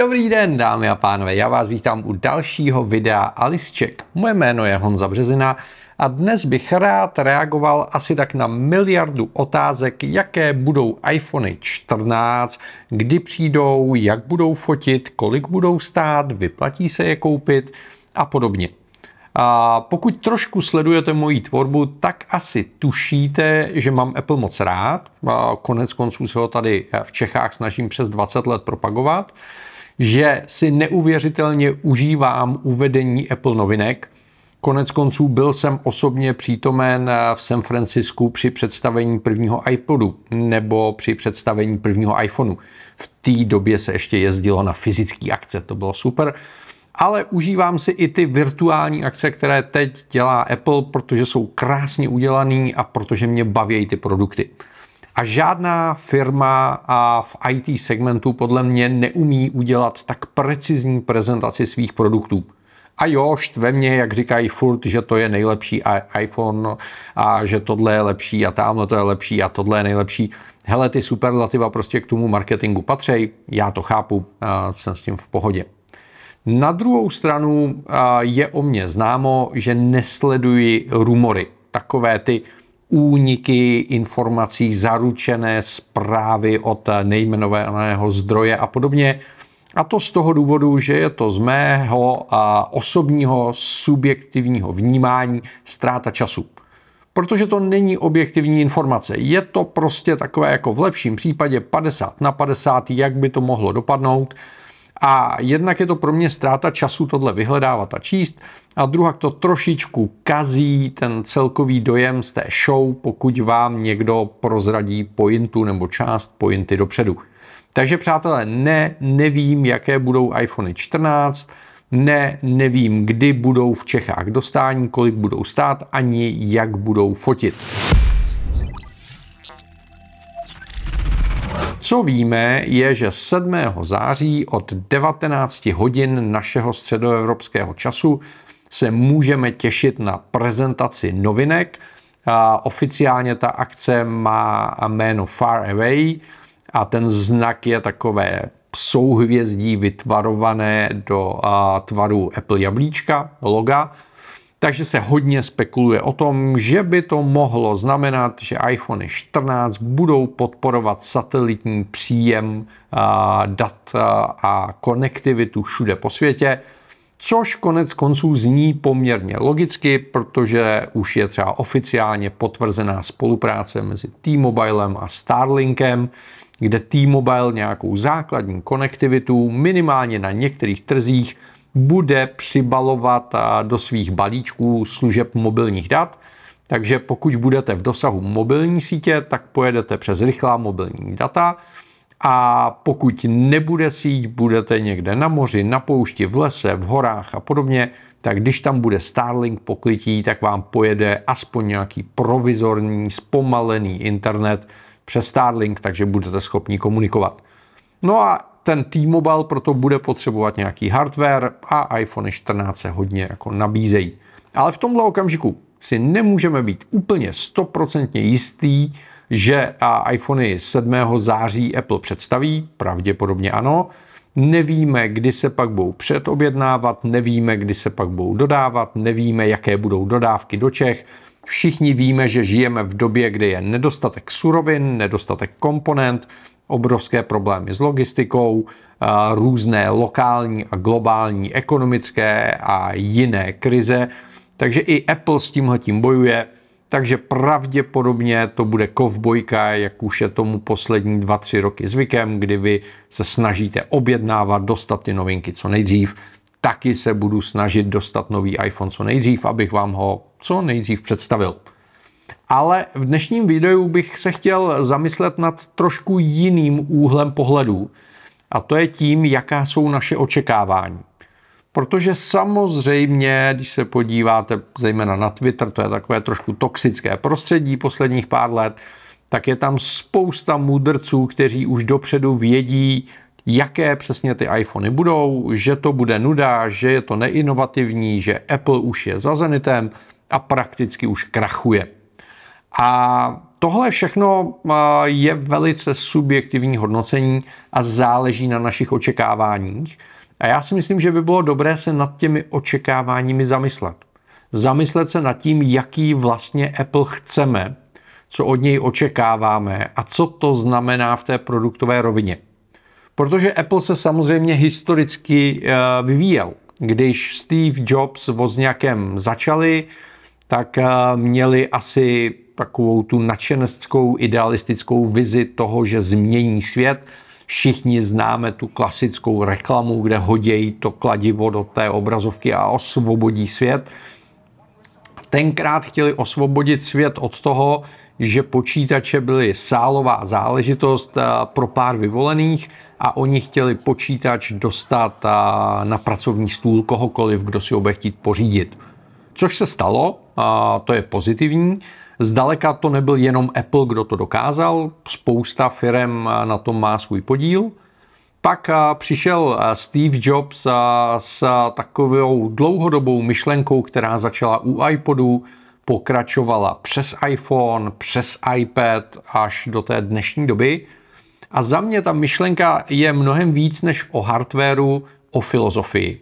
Dobrý den, dámy a pánové, já vás vítám u dalšího videa Alisček. Moje jméno je Honza Březina a dnes bych rád reagoval asi tak na miliardu otázek, jaké budou iPhony 14, kdy přijdou, jak budou fotit, kolik budou stát, vyplatí se je koupit a podobně. A pokud trošku sledujete moji tvorbu, tak asi tušíte, že mám Apple moc rád. A konec konců se ho tady v Čechách snažím přes 20 let propagovat. Že si neuvěřitelně užívám uvedení Apple novinek. Konec konců byl jsem osobně přítomen v San Francisku při představení prvního iPodu nebo při představení prvního iPhoneu. V té době se ještě jezdilo na fyzické akce, to bylo super ale užívám si i ty virtuální akce, které teď dělá Apple, protože jsou krásně udělaný a protože mě baví ty produkty. A žádná firma a v IT segmentu podle mě neumí udělat tak precizní prezentaci svých produktů. A jo, štve mě, jak říkají furt, že to je nejlepší iPhone a že tohle je lepší a tamhle to je lepší a tohle je nejlepší. Hele, ty superlativa prostě k tomu marketingu patří, já to chápu, jsem s tím v pohodě. Na druhou stranu je o mě známo, že nesleduji rumory. Takové ty úniky informací, zaručené zprávy od nejmenovaného zdroje a podobně. A to z toho důvodu, že je to z mého osobního subjektivního vnímání ztráta času. Protože to není objektivní informace. Je to prostě takové jako v lepším případě 50 na 50, jak by to mohlo dopadnout. A jednak je to pro mě ztráta času tohle vyhledávat a číst, a druhá to trošičku kazí ten celkový dojem z té show, pokud vám někdo prozradí pointu nebo část pointy dopředu. Takže přátelé, ne, nevím, jaké budou iPhone 14, ne, nevím, kdy budou v Čechách dostání, kolik budou stát, ani jak budou fotit. Co víme, je, že 7. září od 19 hodin našeho středoevropského času se můžeme těšit na prezentaci novinek. A oficiálně ta akce má jméno Far Away a ten znak je takové souhvězdí vytvarované do tvaru Apple jablíčka, loga. Takže se hodně spekuluje o tom, že by to mohlo znamenat, že iPhone 14 budou podporovat satelitní příjem dat a konektivitu všude po světě, což konec konců zní poměrně logicky, protože už je třeba oficiálně potvrzená spolupráce mezi T-Mobilem a Starlinkem, kde T-Mobile nějakou základní konektivitu minimálně na některých trzích bude přibalovat do svých balíčků služeb mobilních dat. Takže pokud budete v dosahu mobilní sítě, tak pojedete přes rychlá mobilní data. A pokud nebude síť, budete někde na moři, na poušti, v lese, v horách a podobně, tak když tam bude Starlink pokrytí, tak vám pojede aspoň nějaký provizorní, zpomalený internet přes Starlink, takže budete schopni komunikovat. No a ten T-Mobile proto bude potřebovat nějaký hardware a iPhone 14 se hodně jako nabízejí. Ale v tomhle okamžiku si nemůžeme být úplně stoprocentně jistý, že iPhony 7. září Apple představí, pravděpodobně ano. Nevíme, kdy se pak budou předobjednávat, nevíme, kdy se pak budou dodávat, nevíme, jaké budou dodávky do Čech. Všichni víme, že žijeme v době, kdy je nedostatek surovin, nedostatek komponent, obrovské problémy s logistikou, různé lokální a globální ekonomické a jiné krize. Takže i Apple s tímhletím bojuje, takže pravděpodobně to bude kovbojka, jak už je tomu poslední dva, tři roky zvykem, kdy vy se snažíte objednávat, dostat ty novinky co nejdřív. Taky se budu snažit dostat nový iPhone co nejdřív, abych vám ho co nejdřív představil. Ale v dnešním videu bych se chtěl zamyslet nad trošku jiným úhlem pohledu. A to je tím, jaká jsou naše očekávání. Protože samozřejmě, když se podíváte zejména na Twitter, to je takové trošku toxické prostředí posledních pár let, tak je tam spousta mudrců, kteří už dopředu vědí, jaké přesně ty iPhony budou, že to bude nuda, že je to neinovativní, že Apple už je za zenitem a prakticky už krachuje. A tohle všechno je velice subjektivní hodnocení a záleží na našich očekáváních. A já si myslím, že by bylo dobré se nad těmi očekáváními zamyslet. Zamyslet se nad tím, jaký vlastně Apple chceme, co od něj očekáváme a co to znamená v té produktové rovině. Protože Apple se samozřejmě historicky eh, vyvíjel. Když Steve Jobs Wozniakem začali, tak eh, měli asi takovou tu nadšeneckou idealistickou vizi toho, že změní svět. Všichni známe tu klasickou reklamu, kde hodějí to kladivo do té obrazovky a osvobodí svět. Tenkrát chtěli osvobodit svět od toho, že počítače byly sálová záležitost eh, pro pár vyvolených a oni chtěli počítač dostat eh, na pracovní stůl kohokoliv, kdo si ho bude chtít pořídit. Což se stalo, a to je pozitivní. Zdaleka to nebyl jenom Apple, kdo to dokázal, spousta firm eh, na tom má svůj podíl. Pak přišel Steve Jobs s takovou dlouhodobou myšlenkou, která začala u iPodu, pokračovala přes iPhone, přes iPad až do té dnešní doby. A za mě ta myšlenka je mnohem víc než o hardwareu, o filozofii.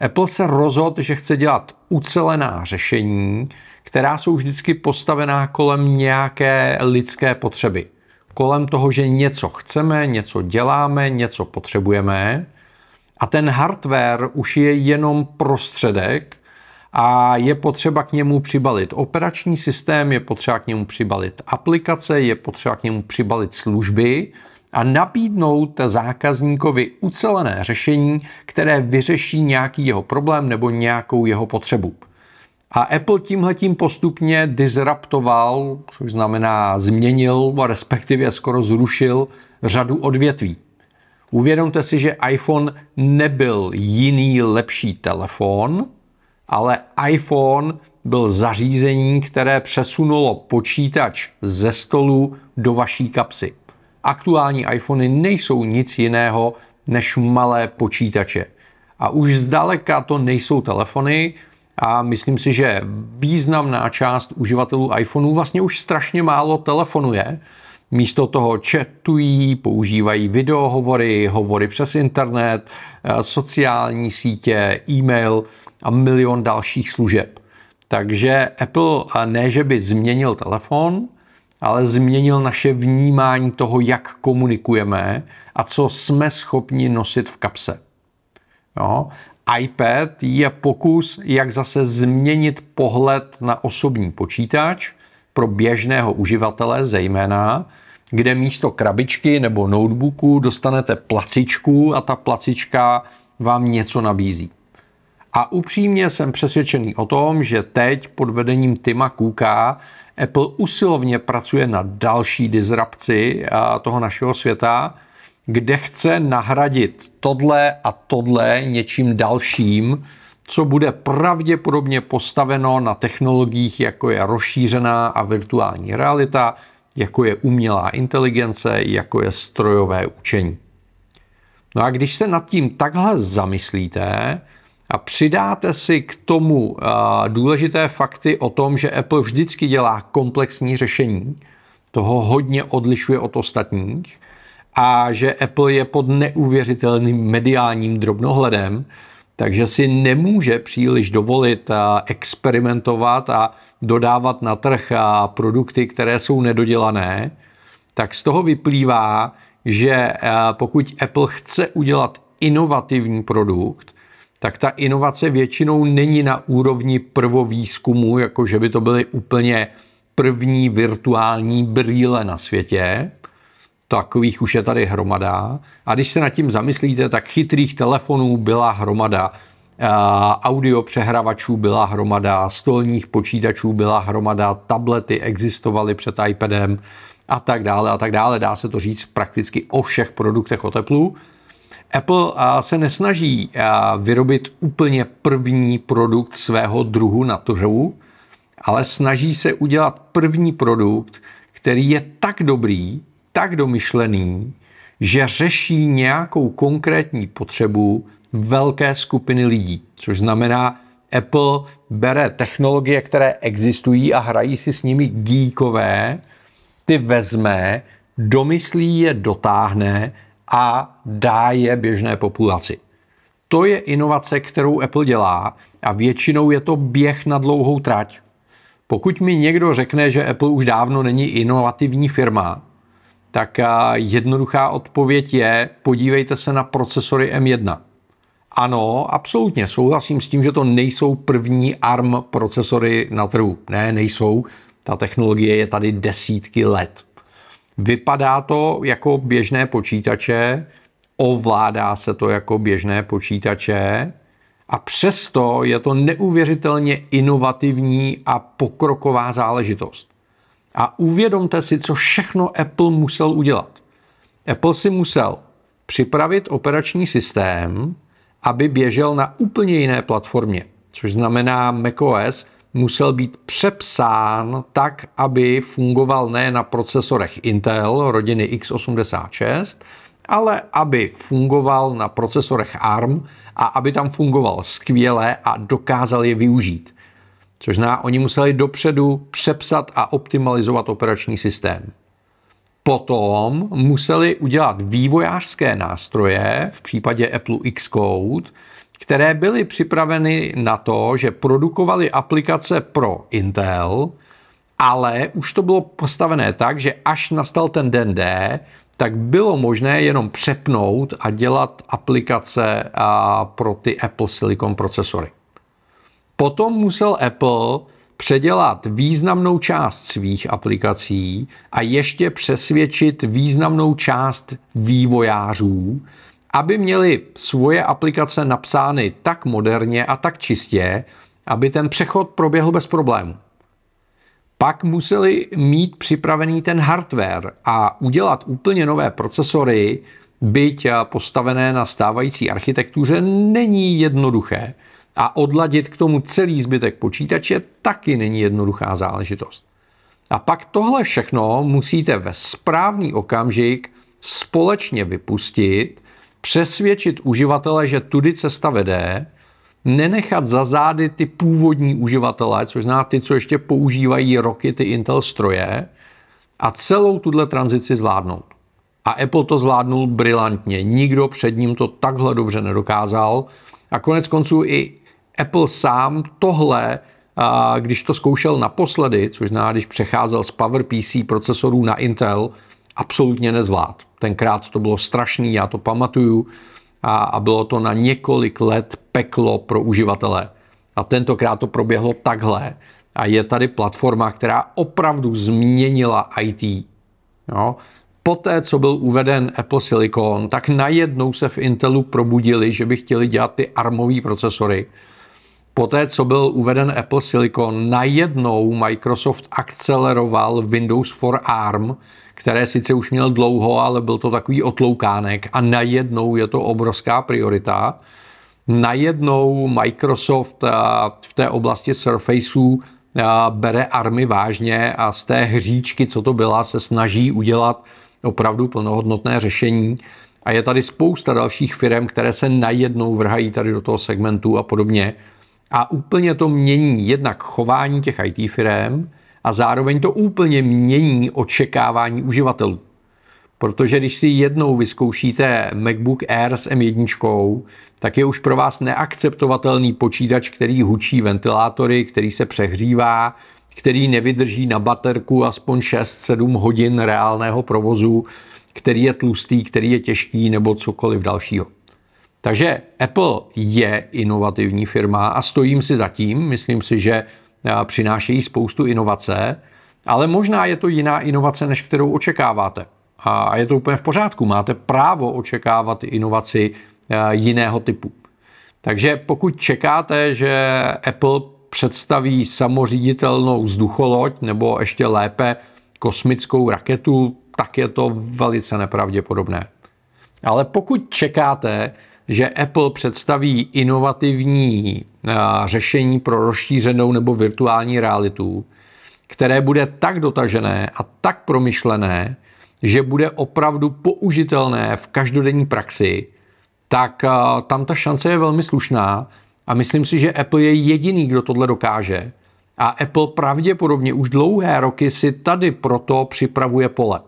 Apple se rozhodl, že chce dělat ucelená řešení, která jsou vždycky postavená kolem nějaké lidské potřeby. Kolem toho, že něco chceme, něco děláme, něco potřebujeme. A ten hardware už je jenom prostředek, a je potřeba k němu přibalit operační systém, je potřeba k němu přibalit aplikace, je potřeba k němu přibalit služby a nabídnout zákazníkovi ucelené řešení, které vyřeší nějaký jeho problém nebo nějakou jeho potřebu. A Apple tímhletím postupně disruptoval, což znamená změnil, respektive skoro zrušil řadu odvětví. Uvědomte si, že iPhone nebyl jiný lepší telefon, ale iPhone byl zařízení, které přesunulo počítač ze stolu do vaší kapsy. Aktuální iPhony nejsou nic jiného než malé počítače. A už zdaleka to nejsou telefony a myslím si, že významná část uživatelů iPhoneů vlastně už strašně málo telefonuje. Místo toho chatují, používají videohovory, hovory přes internet, sociální sítě, e-mail a milion dalších služeb. Takže Apple ne, že by změnil telefon, ale změnil naše vnímání toho, jak komunikujeme a co jsme schopni nosit v kapse. Jo? iPad je pokus, jak zase změnit pohled na osobní počítač pro běžného uživatele zejména, kde místo krabičky nebo notebooku dostanete placičku a ta placička vám něco nabízí. A upřímně jsem přesvědčený o tom, že teď pod vedením Tima Cooka Apple usilovně pracuje na další disrupci toho našeho světa, kde chce nahradit tohle a tohle něčím dalším, co bude pravděpodobně postaveno na technologiích, jako je rozšířená a virtuální realita, jako je umělá inteligence, jako je strojové učení. No a když se nad tím takhle zamyslíte, a přidáte si k tomu důležité fakty o tom, že Apple vždycky dělá komplexní řešení, toho hodně odlišuje od ostatních. A že Apple je pod neuvěřitelným mediálním drobnohledem, takže si nemůže příliš dovolit experimentovat a dodávat na trh produkty, které jsou nedodělané, tak z toho vyplývá, že pokud Apple chce udělat inovativní produkt, tak ta inovace většinou není na úrovni prvovýzkumu, jako že by to byly úplně první virtuální brýle na světě. Takových už je tady hromada. A když se nad tím zamyslíte, tak chytrých telefonů byla hromada, audio přehravačů byla hromada, stolních počítačů byla hromada, tablety existovaly před iPadem a tak dále a tak dále. Dá se to říct prakticky o všech produktech o teplu. Apple se nesnaží vyrobit úplně první produkt svého druhu na trhu, ale snaží se udělat první produkt, který je tak dobrý, tak domyšlený, že řeší nějakou konkrétní potřebu velké skupiny lidí. Což znamená, Apple bere technologie, které existují a hrají si s nimi geekové, ty vezme, domyslí je, dotáhne a dá je běžné populaci. To je inovace, kterou Apple dělá a většinou je to běh na dlouhou trať. Pokud mi někdo řekne, že Apple už dávno není inovativní firma, tak jednoduchá odpověď je, podívejte se na procesory M1. Ano, absolutně souhlasím s tím, že to nejsou první ARM procesory na trhu. Ne, nejsou. Ta technologie je tady desítky let. Vypadá to jako běžné počítače, ovládá se to jako běžné počítače a přesto je to neuvěřitelně inovativní a pokroková záležitost. A uvědomte si, co všechno Apple musel udělat. Apple si musel připravit operační systém, aby běžel na úplně jiné platformě, což znamená macOS musel být přepsán tak, aby fungoval ne na procesorech Intel rodiny x86, ale aby fungoval na procesorech ARM a aby tam fungoval skvěle a dokázal je využít. Což znamená, oni museli dopředu přepsat a optimalizovat operační systém. Potom museli udělat vývojářské nástroje, v případě Apple Xcode, které byly připraveny na to, že produkovali aplikace pro Intel, ale už to bylo postavené tak, že až nastal ten den D, tak bylo možné jenom přepnout a dělat aplikace pro ty Apple Silicon procesory. Potom musel Apple předělat významnou část svých aplikací a ještě přesvědčit významnou část vývojářů, aby měli svoje aplikace napsány tak moderně a tak čistě, aby ten přechod proběhl bez problémů. Pak museli mít připravený ten hardware a udělat úplně nové procesory, byť postavené na stávající architektuře, není jednoduché. A odladit k tomu celý zbytek počítače taky není jednoduchá záležitost. A pak tohle všechno musíte ve správný okamžik společně vypustit, přesvědčit uživatele, že tudy cesta vede, nenechat za zády ty původní uživatele, což zná ty, co ještě používají roky ty Intel stroje, a celou tuhle tranzici zvládnout. A Apple to zvládnul brilantně. Nikdo před ním to takhle dobře nedokázal. A konec konců i Apple sám tohle, když to zkoušel naposledy, což zná, když přecházel z PowerPC procesorů na Intel, absolutně nezvlád. Tenkrát to bylo strašný, já to pamatuju a, a bylo to na několik let peklo pro uživatele. A tentokrát to proběhlo takhle. A je tady platforma, která opravdu změnila IT. Jo? Poté, co byl uveden Apple Silicon, tak najednou se v Intelu probudili, že by chtěli dělat ty armové procesory. Poté, co byl uveden Apple Silicon, najednou Microsoft akceleroval Windows for ARM, které sice už měl dlouho, ale byl to takový otloukánek a najednou je to obrovská priorita. Najednou Microsoft eh, v té oblasti Surfaceů eh, bere army vážně a z té hříčky, co to byla, se snaží udělat opravdu plnohodnotné řešení. A je tady spousta dalších firm, které se najednou vrhají tady do toho segmentu a podobně. A úplně to mění jednak chování těch IT firm, a zároveň to úplně mění očekávání uživatelů. Protože když si jednou vyzkoušíte MacBook Air s M1, tak je už pro vás neakceptovatelný počítač, který hučí ventilátory, který se přehřívá, který nevydrží na baterku aspoň 6-7 hodin reálného provozu, který je tlustý, který je těžký nebo cokoliv dalšího. Takže Apple je inovativní firma a stojím si za tím. Myslím si, že přinášejí spoustu inovace, ale možná je to jiná inovace, než kterou očekáváte. A je to úplně v pořádku. Máte právo očekávat inovaci jiného typu. Takže pokud čekáte, že Apple představí samoříditelnou vzducholoď nebo ještě lépe kosmickou raketu, tak je to velice nepravděpodobné. Ale pokud čekáte, že Apple představí inovativní řešení pro rozšířenou nebo virtuální realitu, které bude tak dotažené a tak promyšlené, že bude opravdu použitelné v každodenní praxi, tak tam ta šance je velmi slušná a myslím si, že Apple je jediný, kdo tohle dokáže. A Apple pravděpodobně už dlouhé roky si tady proto připravuje pole.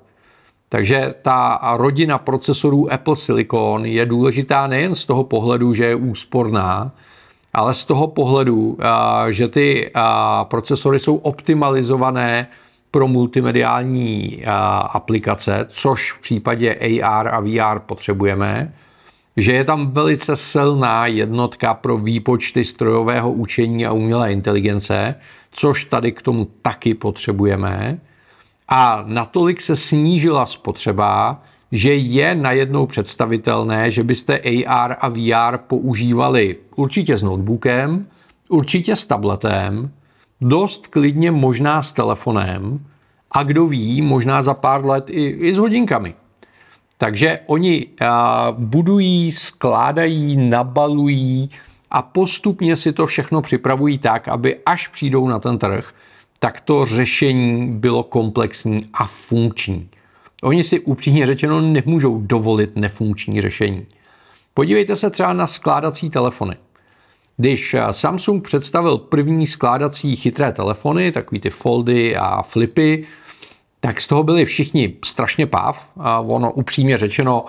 Takže ta rodina procesorů Apple Silicon je důležitá nejen z toho pohledu, že je úsporná, ale z toho pohledu, že ty procesory jsou optimalizované pro multimediální aplikace, což v případě AR a VR potřebujeme, že je tam velice silná jednotka pro výpočty strojového učení a umělé inteligence, což tady k tomu taky potřebujeme. A natolik se snížila spotřeba, že je najednou představitelné, že byste AR a VR používali určitě s notebookem, určitě s tabletem, dost klidně možná s telefonem a kdo ví, možná za pár let i, i s hodinkami. Takže oni budují, skládají, nabalují a postupně si to všechno připravují tak, aby až přijdou na ten trh, tak to řešení bylo komplexní a funkční. Oni si upřímně řečeno nemůžou dovolit nefunkční řešení. Podívejte se třeba na skládací telefony. Když Samsung představil první skládací chytré telefony, takový ty foldy a flipy, tak z toho byli všichni strašně páv. A ono upřímně řečeno,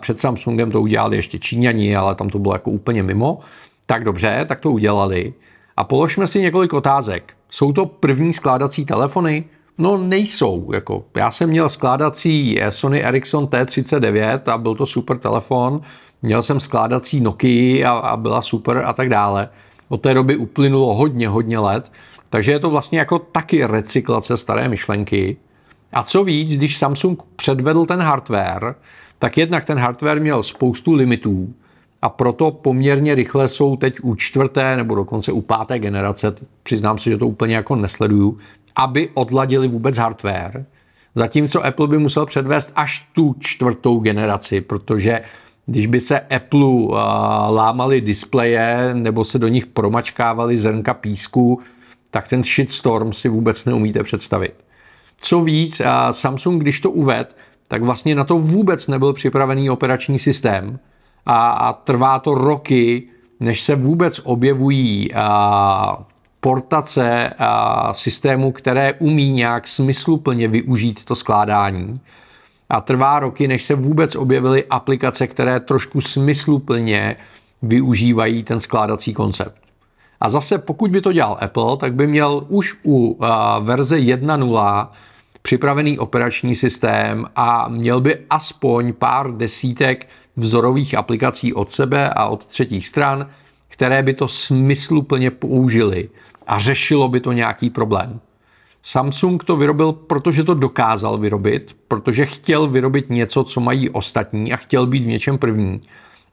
před Samsungem to udělali ještě Číňani, ale tam to bylo jako úplně mimo. Tak dobře, tak to udělali. A položme si několik otázek. Jsou to první skládací telefony? No nejsou. Jako, já jsem měl skládací Sony Ericsson T39 a byl to super telefon. Měl jsem skládací Nokia a, a byla super a tak dále. Od té doby uplynulo hodně, hodně let. Takže je to vlastně jako taky recyklace staré myšlenky. A co víc, když Samsung předvedl ten hardware, tak jednak ten hardware měl spoustu limitů a proto poměrně rychle jsou teď u čtvrté nebo dokonce u páté generace, přiznám se, že to úplně jako nesleduju, aby odladili vůbec hardware. Zatímco Apple by musel předvést až tu čtvrtou generaci, protože když by se Apple uh, lámali displeje nebo se do nich promačkávali zrnka písku, tak ten shitstorm si vůbec neumíte představit. Co víc, Samsung, když to uved, tak vlastně na to vůbec nebyl připravený operační systém a, a trvá to roky, než se vůbec objevují a, portace a, systému, které umí nějak smysluplně využít to skládání. A trvá roky, než se vůbec objevily aplikace, které trošku smysluplně využívají ten skládací koncept. A zase, pokud by to dělal Apple, tak by měl už u verze 1.0 připravený operační systém a měl by aspoň pár desítek vzorových aplikací od sebe a od třetích stran, které by to smysluplně použili a řešilo by to nějaký problém. Samsung to vyrobil, protože to dokázal vyrobit, protože chtěl vyrobit něco, co mají ostatní a chtěl být v něčem první.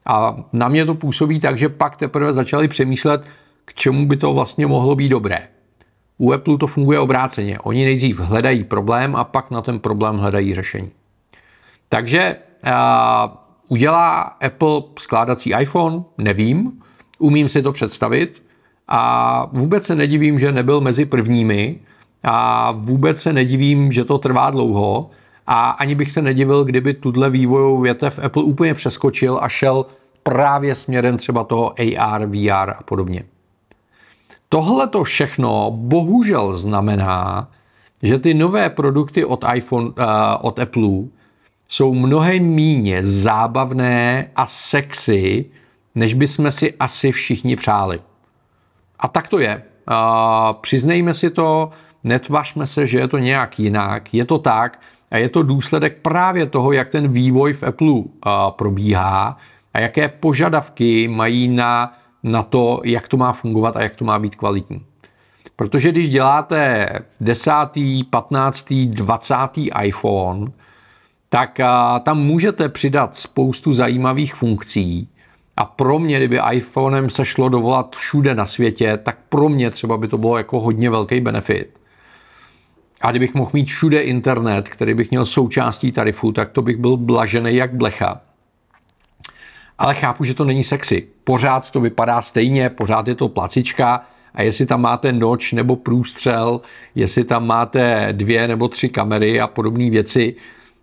A na mě to působí tak, že pak teprve začali přemýšlet, k čemu by to vlastně mohlo být dobré. U Apple to funguje obráceně. Oni nejdřív hledají problém a pak na ten problém hledají řešení. Takže udělá Apple skládací iPhone? Nevím. Umím si to představit. A vůbec se nedivím, že nebyl mezi prvními. A vůbec se nedivím, že to trvá dlouho. A ani bych se nedivil, kdyby tuhle vývojovou větev Apple úplně přeskočil a šel právě směrem třeba toho AR, VR a podobně. Tohle to všechno bohužel znamená, že ty nové produkty od iPhone, uh, od Apple jsou mnohem míně zábavné a sexy, než bychom si asi všichni přáli. A tak to je. Uh, přiznejme si to, netvařme se, že je to nějak jinak. Je to tak a je to důsledek právě toho, jak ten vývoj v Apple probíhá a jaké požadavky mají na na to, jak to má fungovat a jak to má být kvalitní. Protože když děláte 10., 15., 20. iPhone, tak tam můžete přidat spoustu zajímavých funkcí. A pro mě, kdyby iPhonem se šlo dovolat všude na světě, tak pro mě třeba by to bylo jako hodně velký benefit. A kdybych mohl mít všude internet, který bych měl součástí tarifu, tak to bych byl blažený jak blecha ale chápu, že to není sexy. Pořád to vypadá stejně, pořád je to placička a jestli tam máte noč nebo průstřel, jestli tam máte dvě nebo tři kamery a podobné věci,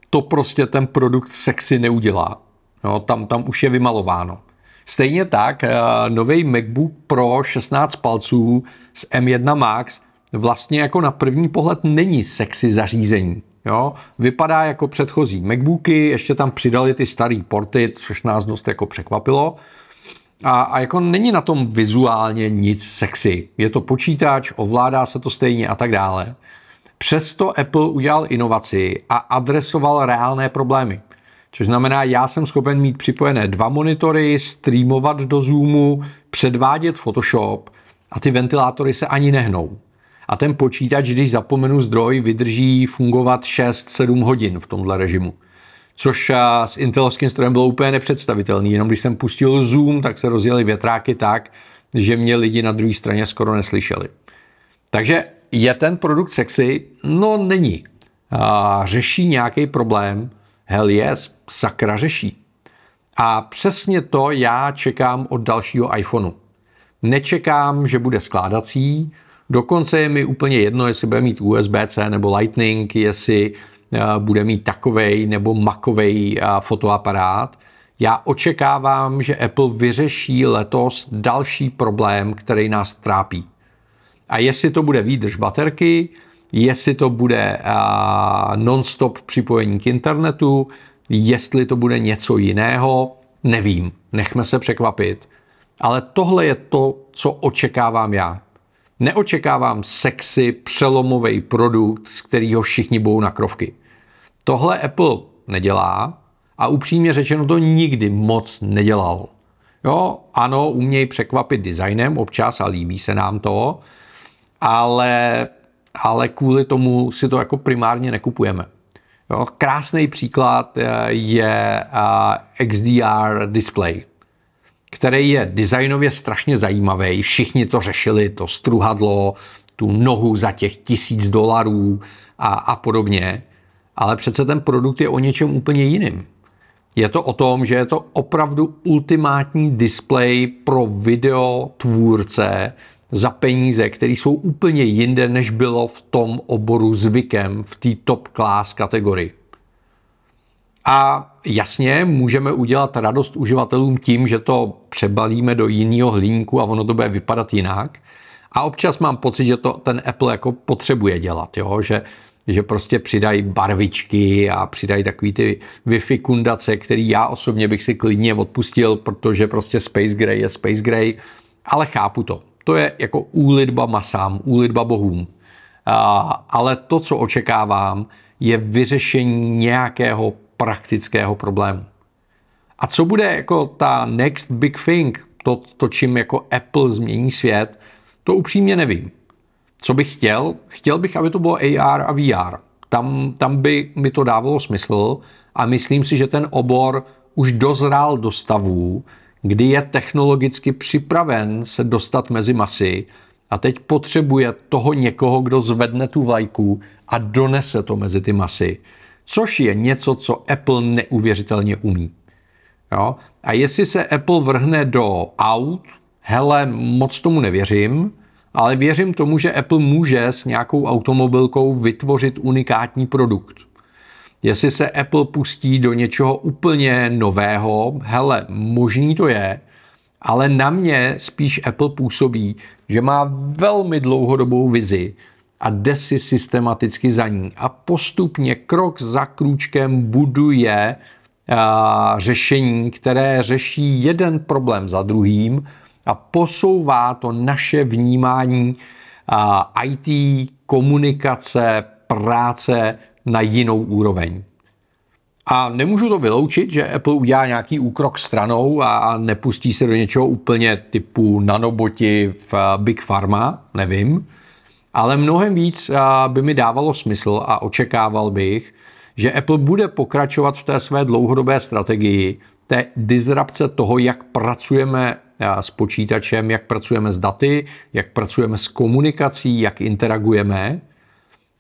to prostě ten produkt sexy neudělá. No, tam, tam už je vymalováno. Stejně tak, uh, nový MacBook Pro 16 palců s M1 Max vlastně jako na první pohled není sexy zařízení. Jo? Vypadá jako předchozí MacBooky, ještě tam přidali ty staré porty, což nás dost jako překvapilo. A, a jako není na tom vizuálně nic sexy. Je to počítač, ovládá se to stejně a tak dále. Přesto Apple udělal inovaci a adresoval reálné problémy. Což znamená, já jsem schopen mít připojené dva monitory, streamovat do Zoomu, předvádět Photoshop a ty ventilátory se ani nehnou. A ten počítač, když zapomenu zdroj, vydrží fungovat 6-7 hodin v tomhle režimu. Což s intelovským strojem bylo úplně nepředstavitelný. Jenom když jsem pustil Zoom, tak se rozjeli větráky tak, že mě lidi na druhé straně skoro neslyšeli. Takže je ten produkt sexy? No není. A řeší nějaký problém? Hell yes, sakra řeší. A přesně to já čekám od dalšího iPhoneu. Nečekám, že bude skládací, dokonce je mi úplně jedno, jestli bude mít USB-C nebo Lightning, jestli eh, bude mít takovej nebo makovej eh, fotoaparát. Já očekávám, že Apple vyřeší letos další problém, který nás trápí. A jestli to bude výdrž baterky, jestli to bude non-stop připojení k internetu, jestli to bude něco jiného, nevím. Nechme se překvapit. Ale tohle je to, co očekávám já. Neočekávám sexy, přelomový produkt, z kterého všichni budou na krovky. Tohle Apple nedělá a upřímně řečeno to nikdy moc nedělal. Jo, ano, umějí překvapit designem občas a líbí se nám to, ale, ale kvůli tomu si to jako primárně nekupujeme. Jo, krásný příklad eh, je eh, XDR display který je designově strašně zajímavý. Všichni to řešili, to struhadlo, tu nohu za těch tisíc dolarů a, a podobně. Ale přece ten produkt je o něčem úplně jiným. Je to o tom, že je to opravdu ultimátní display pro video tvůrce za peníze, které jsou úplně jinde, než bylo v tom oboru zvykem v té top class kategorii. A jasně, můžeme udělat radost uživatelům tím, že to přebalíme do jiného hliníku a ono to bude vypadat jinak. A občas mám pocit, že to ten Apple jako potřebuje dělat, jo? Že, že prostě přidají barvičky a přidají takový ty Wi-Fi kundace, který já osobně bych si klidně odpustil, protože prostě Space Gray je Space Gray, ale chápu to. To je jako úlitba masám, úlitba bohům. A, ale to, co očekávám, je vyřešení nějakého praktického problému. A co bude jako ta next big thing, to, to čím jako Apple změní svět, to upřímně nevím. Co bych chtěl? Chtěl bych, aby to bylo AR a VR. Tam, tam by mi to dávalo smysl a myslím si, že ten obor už dozrál do stavu, kdy je technologicky připraven se dostat mezi masy a teď potřebuje toho někoho, kdo zvedne tu vlajku a donese to mezi ty masy což je něco, co Apple neuvěřitelně umí. Jo? A jestli se Apple vrhne do aut, hele, moc tomu nevěřím, ale věřím tomu, že Apple může s nějakou automobilkou vytvořit unikátní produkt. Jestli se Apple pustí do něčeho úplně nového, hele, možný to je, ale na mě spíš Apple působí, že má velmi dlouhodobou vizi a jde si systematicky za ní a postupně krok za krůčkem buduje a, řešení, které řeší jeden problém za druhým a posouvá to naše vnímání a, IT, komunikace, práce na jinou úroveň. A nemůžu to vyloučit, že Apple udělá nějaký úkrok stranou a nepustí se do něčeho úplně typu nanoboti v Big Pharma, nevím. Ale mnohem víc by mi dávalo smysl a očekával bych, že Apple bude pokračovat v té své dlouhodobé strategii, té disrupce toho, jak pracujeme s počítačem, jak pracujeme s daty, jak pracujeme s komunikací, jak interagujeme.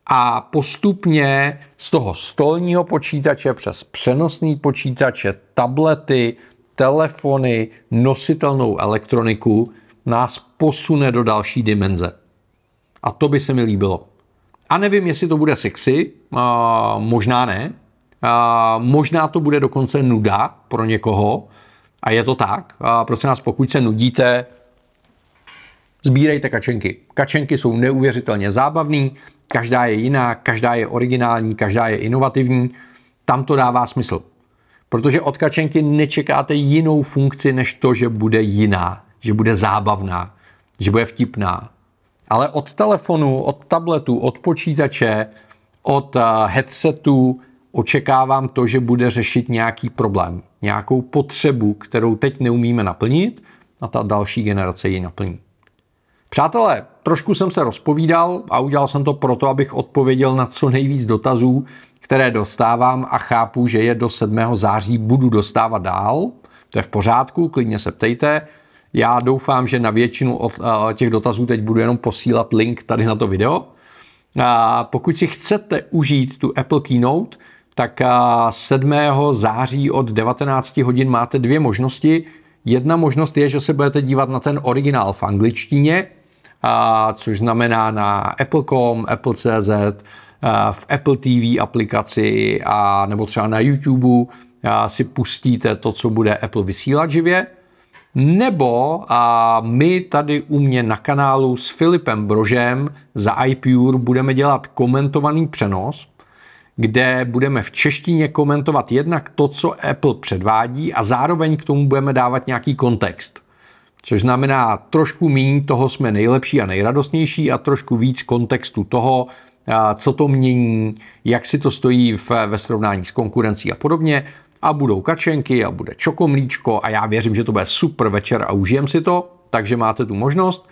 A postupně z toho stolního počítače přes přenosný počítače, tablety, telefony, nositelnou elektroniku nás posune do další dimenze. A to by se mi líbilo. A nevím, jestli to bude sexy, a možná ne. A možná to bude dokonce nuda pro někoho. A je to tak. A prosím vás, pokud se nudíte, Sbírejte kačenky. Kačenky jsou neuvěřitelně zábavný, každá je jiná, každá je originální, každá je inovativní. Tam to dává smysl. Protože od kačenky nečekáte jinou funkci, než to, že bude jiná, že bude zábavná, že bude vtipná. Ale od telefonu, od tabletu, od počítače, od eh, headsetu očekávám to, že bude řešit nějaký problém, nějakou potřebu, kterou teď neumíme naplnit a ta další generace ji naplní. Přátelé, trošku jsem se rozpovídal a udělal jsem to proto, abych odpověděl na co nejvíc dotazů, které dostávám a chápu, že je do 7. září budu dostávat dál. To je v pořádku, klidně se ptejte. Já doufám, že na většinu od eh, těch dotazů teď budu jenom posílat link tady na to video. A pokud si chcete užít tu Apple Keynote, tak 7. Eh, září od 19 hodin máte dvě možnosti. Jedna možnost je, že se budete dívat na ten originál v angličtině, což znamená na Apple.com, Apple.cz, v Apple TV aplikaci a nebo třeba na YouTube si pustíte to, co bude Apple vysílat živě. Nebo a my tady u mě na kanálu s Filipem Brožem za iPure budeme dělat komentovaný přenos, kde budeme v češtině komentovat jednak to, co Apple předvádí a zároveň k tomu budeme dávat nějaký kontext. Což znamená trošku méně toho jsme nejlepší a nejradostnější a trošku víc kontextu toho, co to mění, jak si to stojí ve srovnání s konkurencí a podobně. A budou kačenky a bude čokomlíčko a já věřím, že to bude super večer a užijem si to, takže máte tu možnost.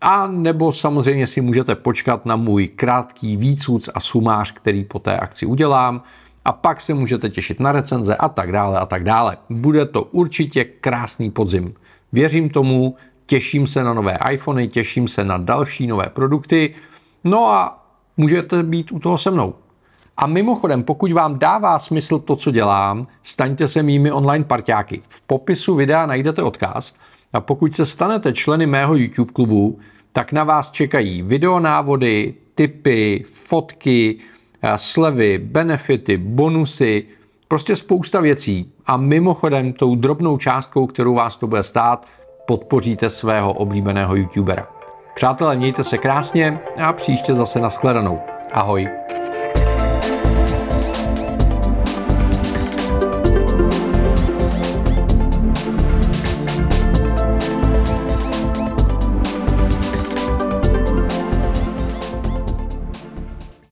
A nebo samozřejmě si můžete počkat na můj krátký výcuc a sumář, který po té akci udělám a pak se můžete těšit na recenze a tak dále a tak dále. Bude to určitě krásný podzim. Věřím tomu, těším se na nové iPhony, těším se na další nové produkty. No a můžete být u toho se mnou. A mimochodem, pokud vám dává smysl to, co dělám, staňte se mými online parťáky. V popisu videa najdete odkaz a pokud se stanete členy mého YouTube klubu, tak na vás čekají videonávody, tipy, fotky, slevy, benefity, bonusy, prostě spousta věcí. A mimochodem tou drobnou částkou, kterou vás to bude stát, podpoříte svého oblíbeného YouTubera. Přátelé, mějte se krásně a příště zase nashledanou. Ahoj.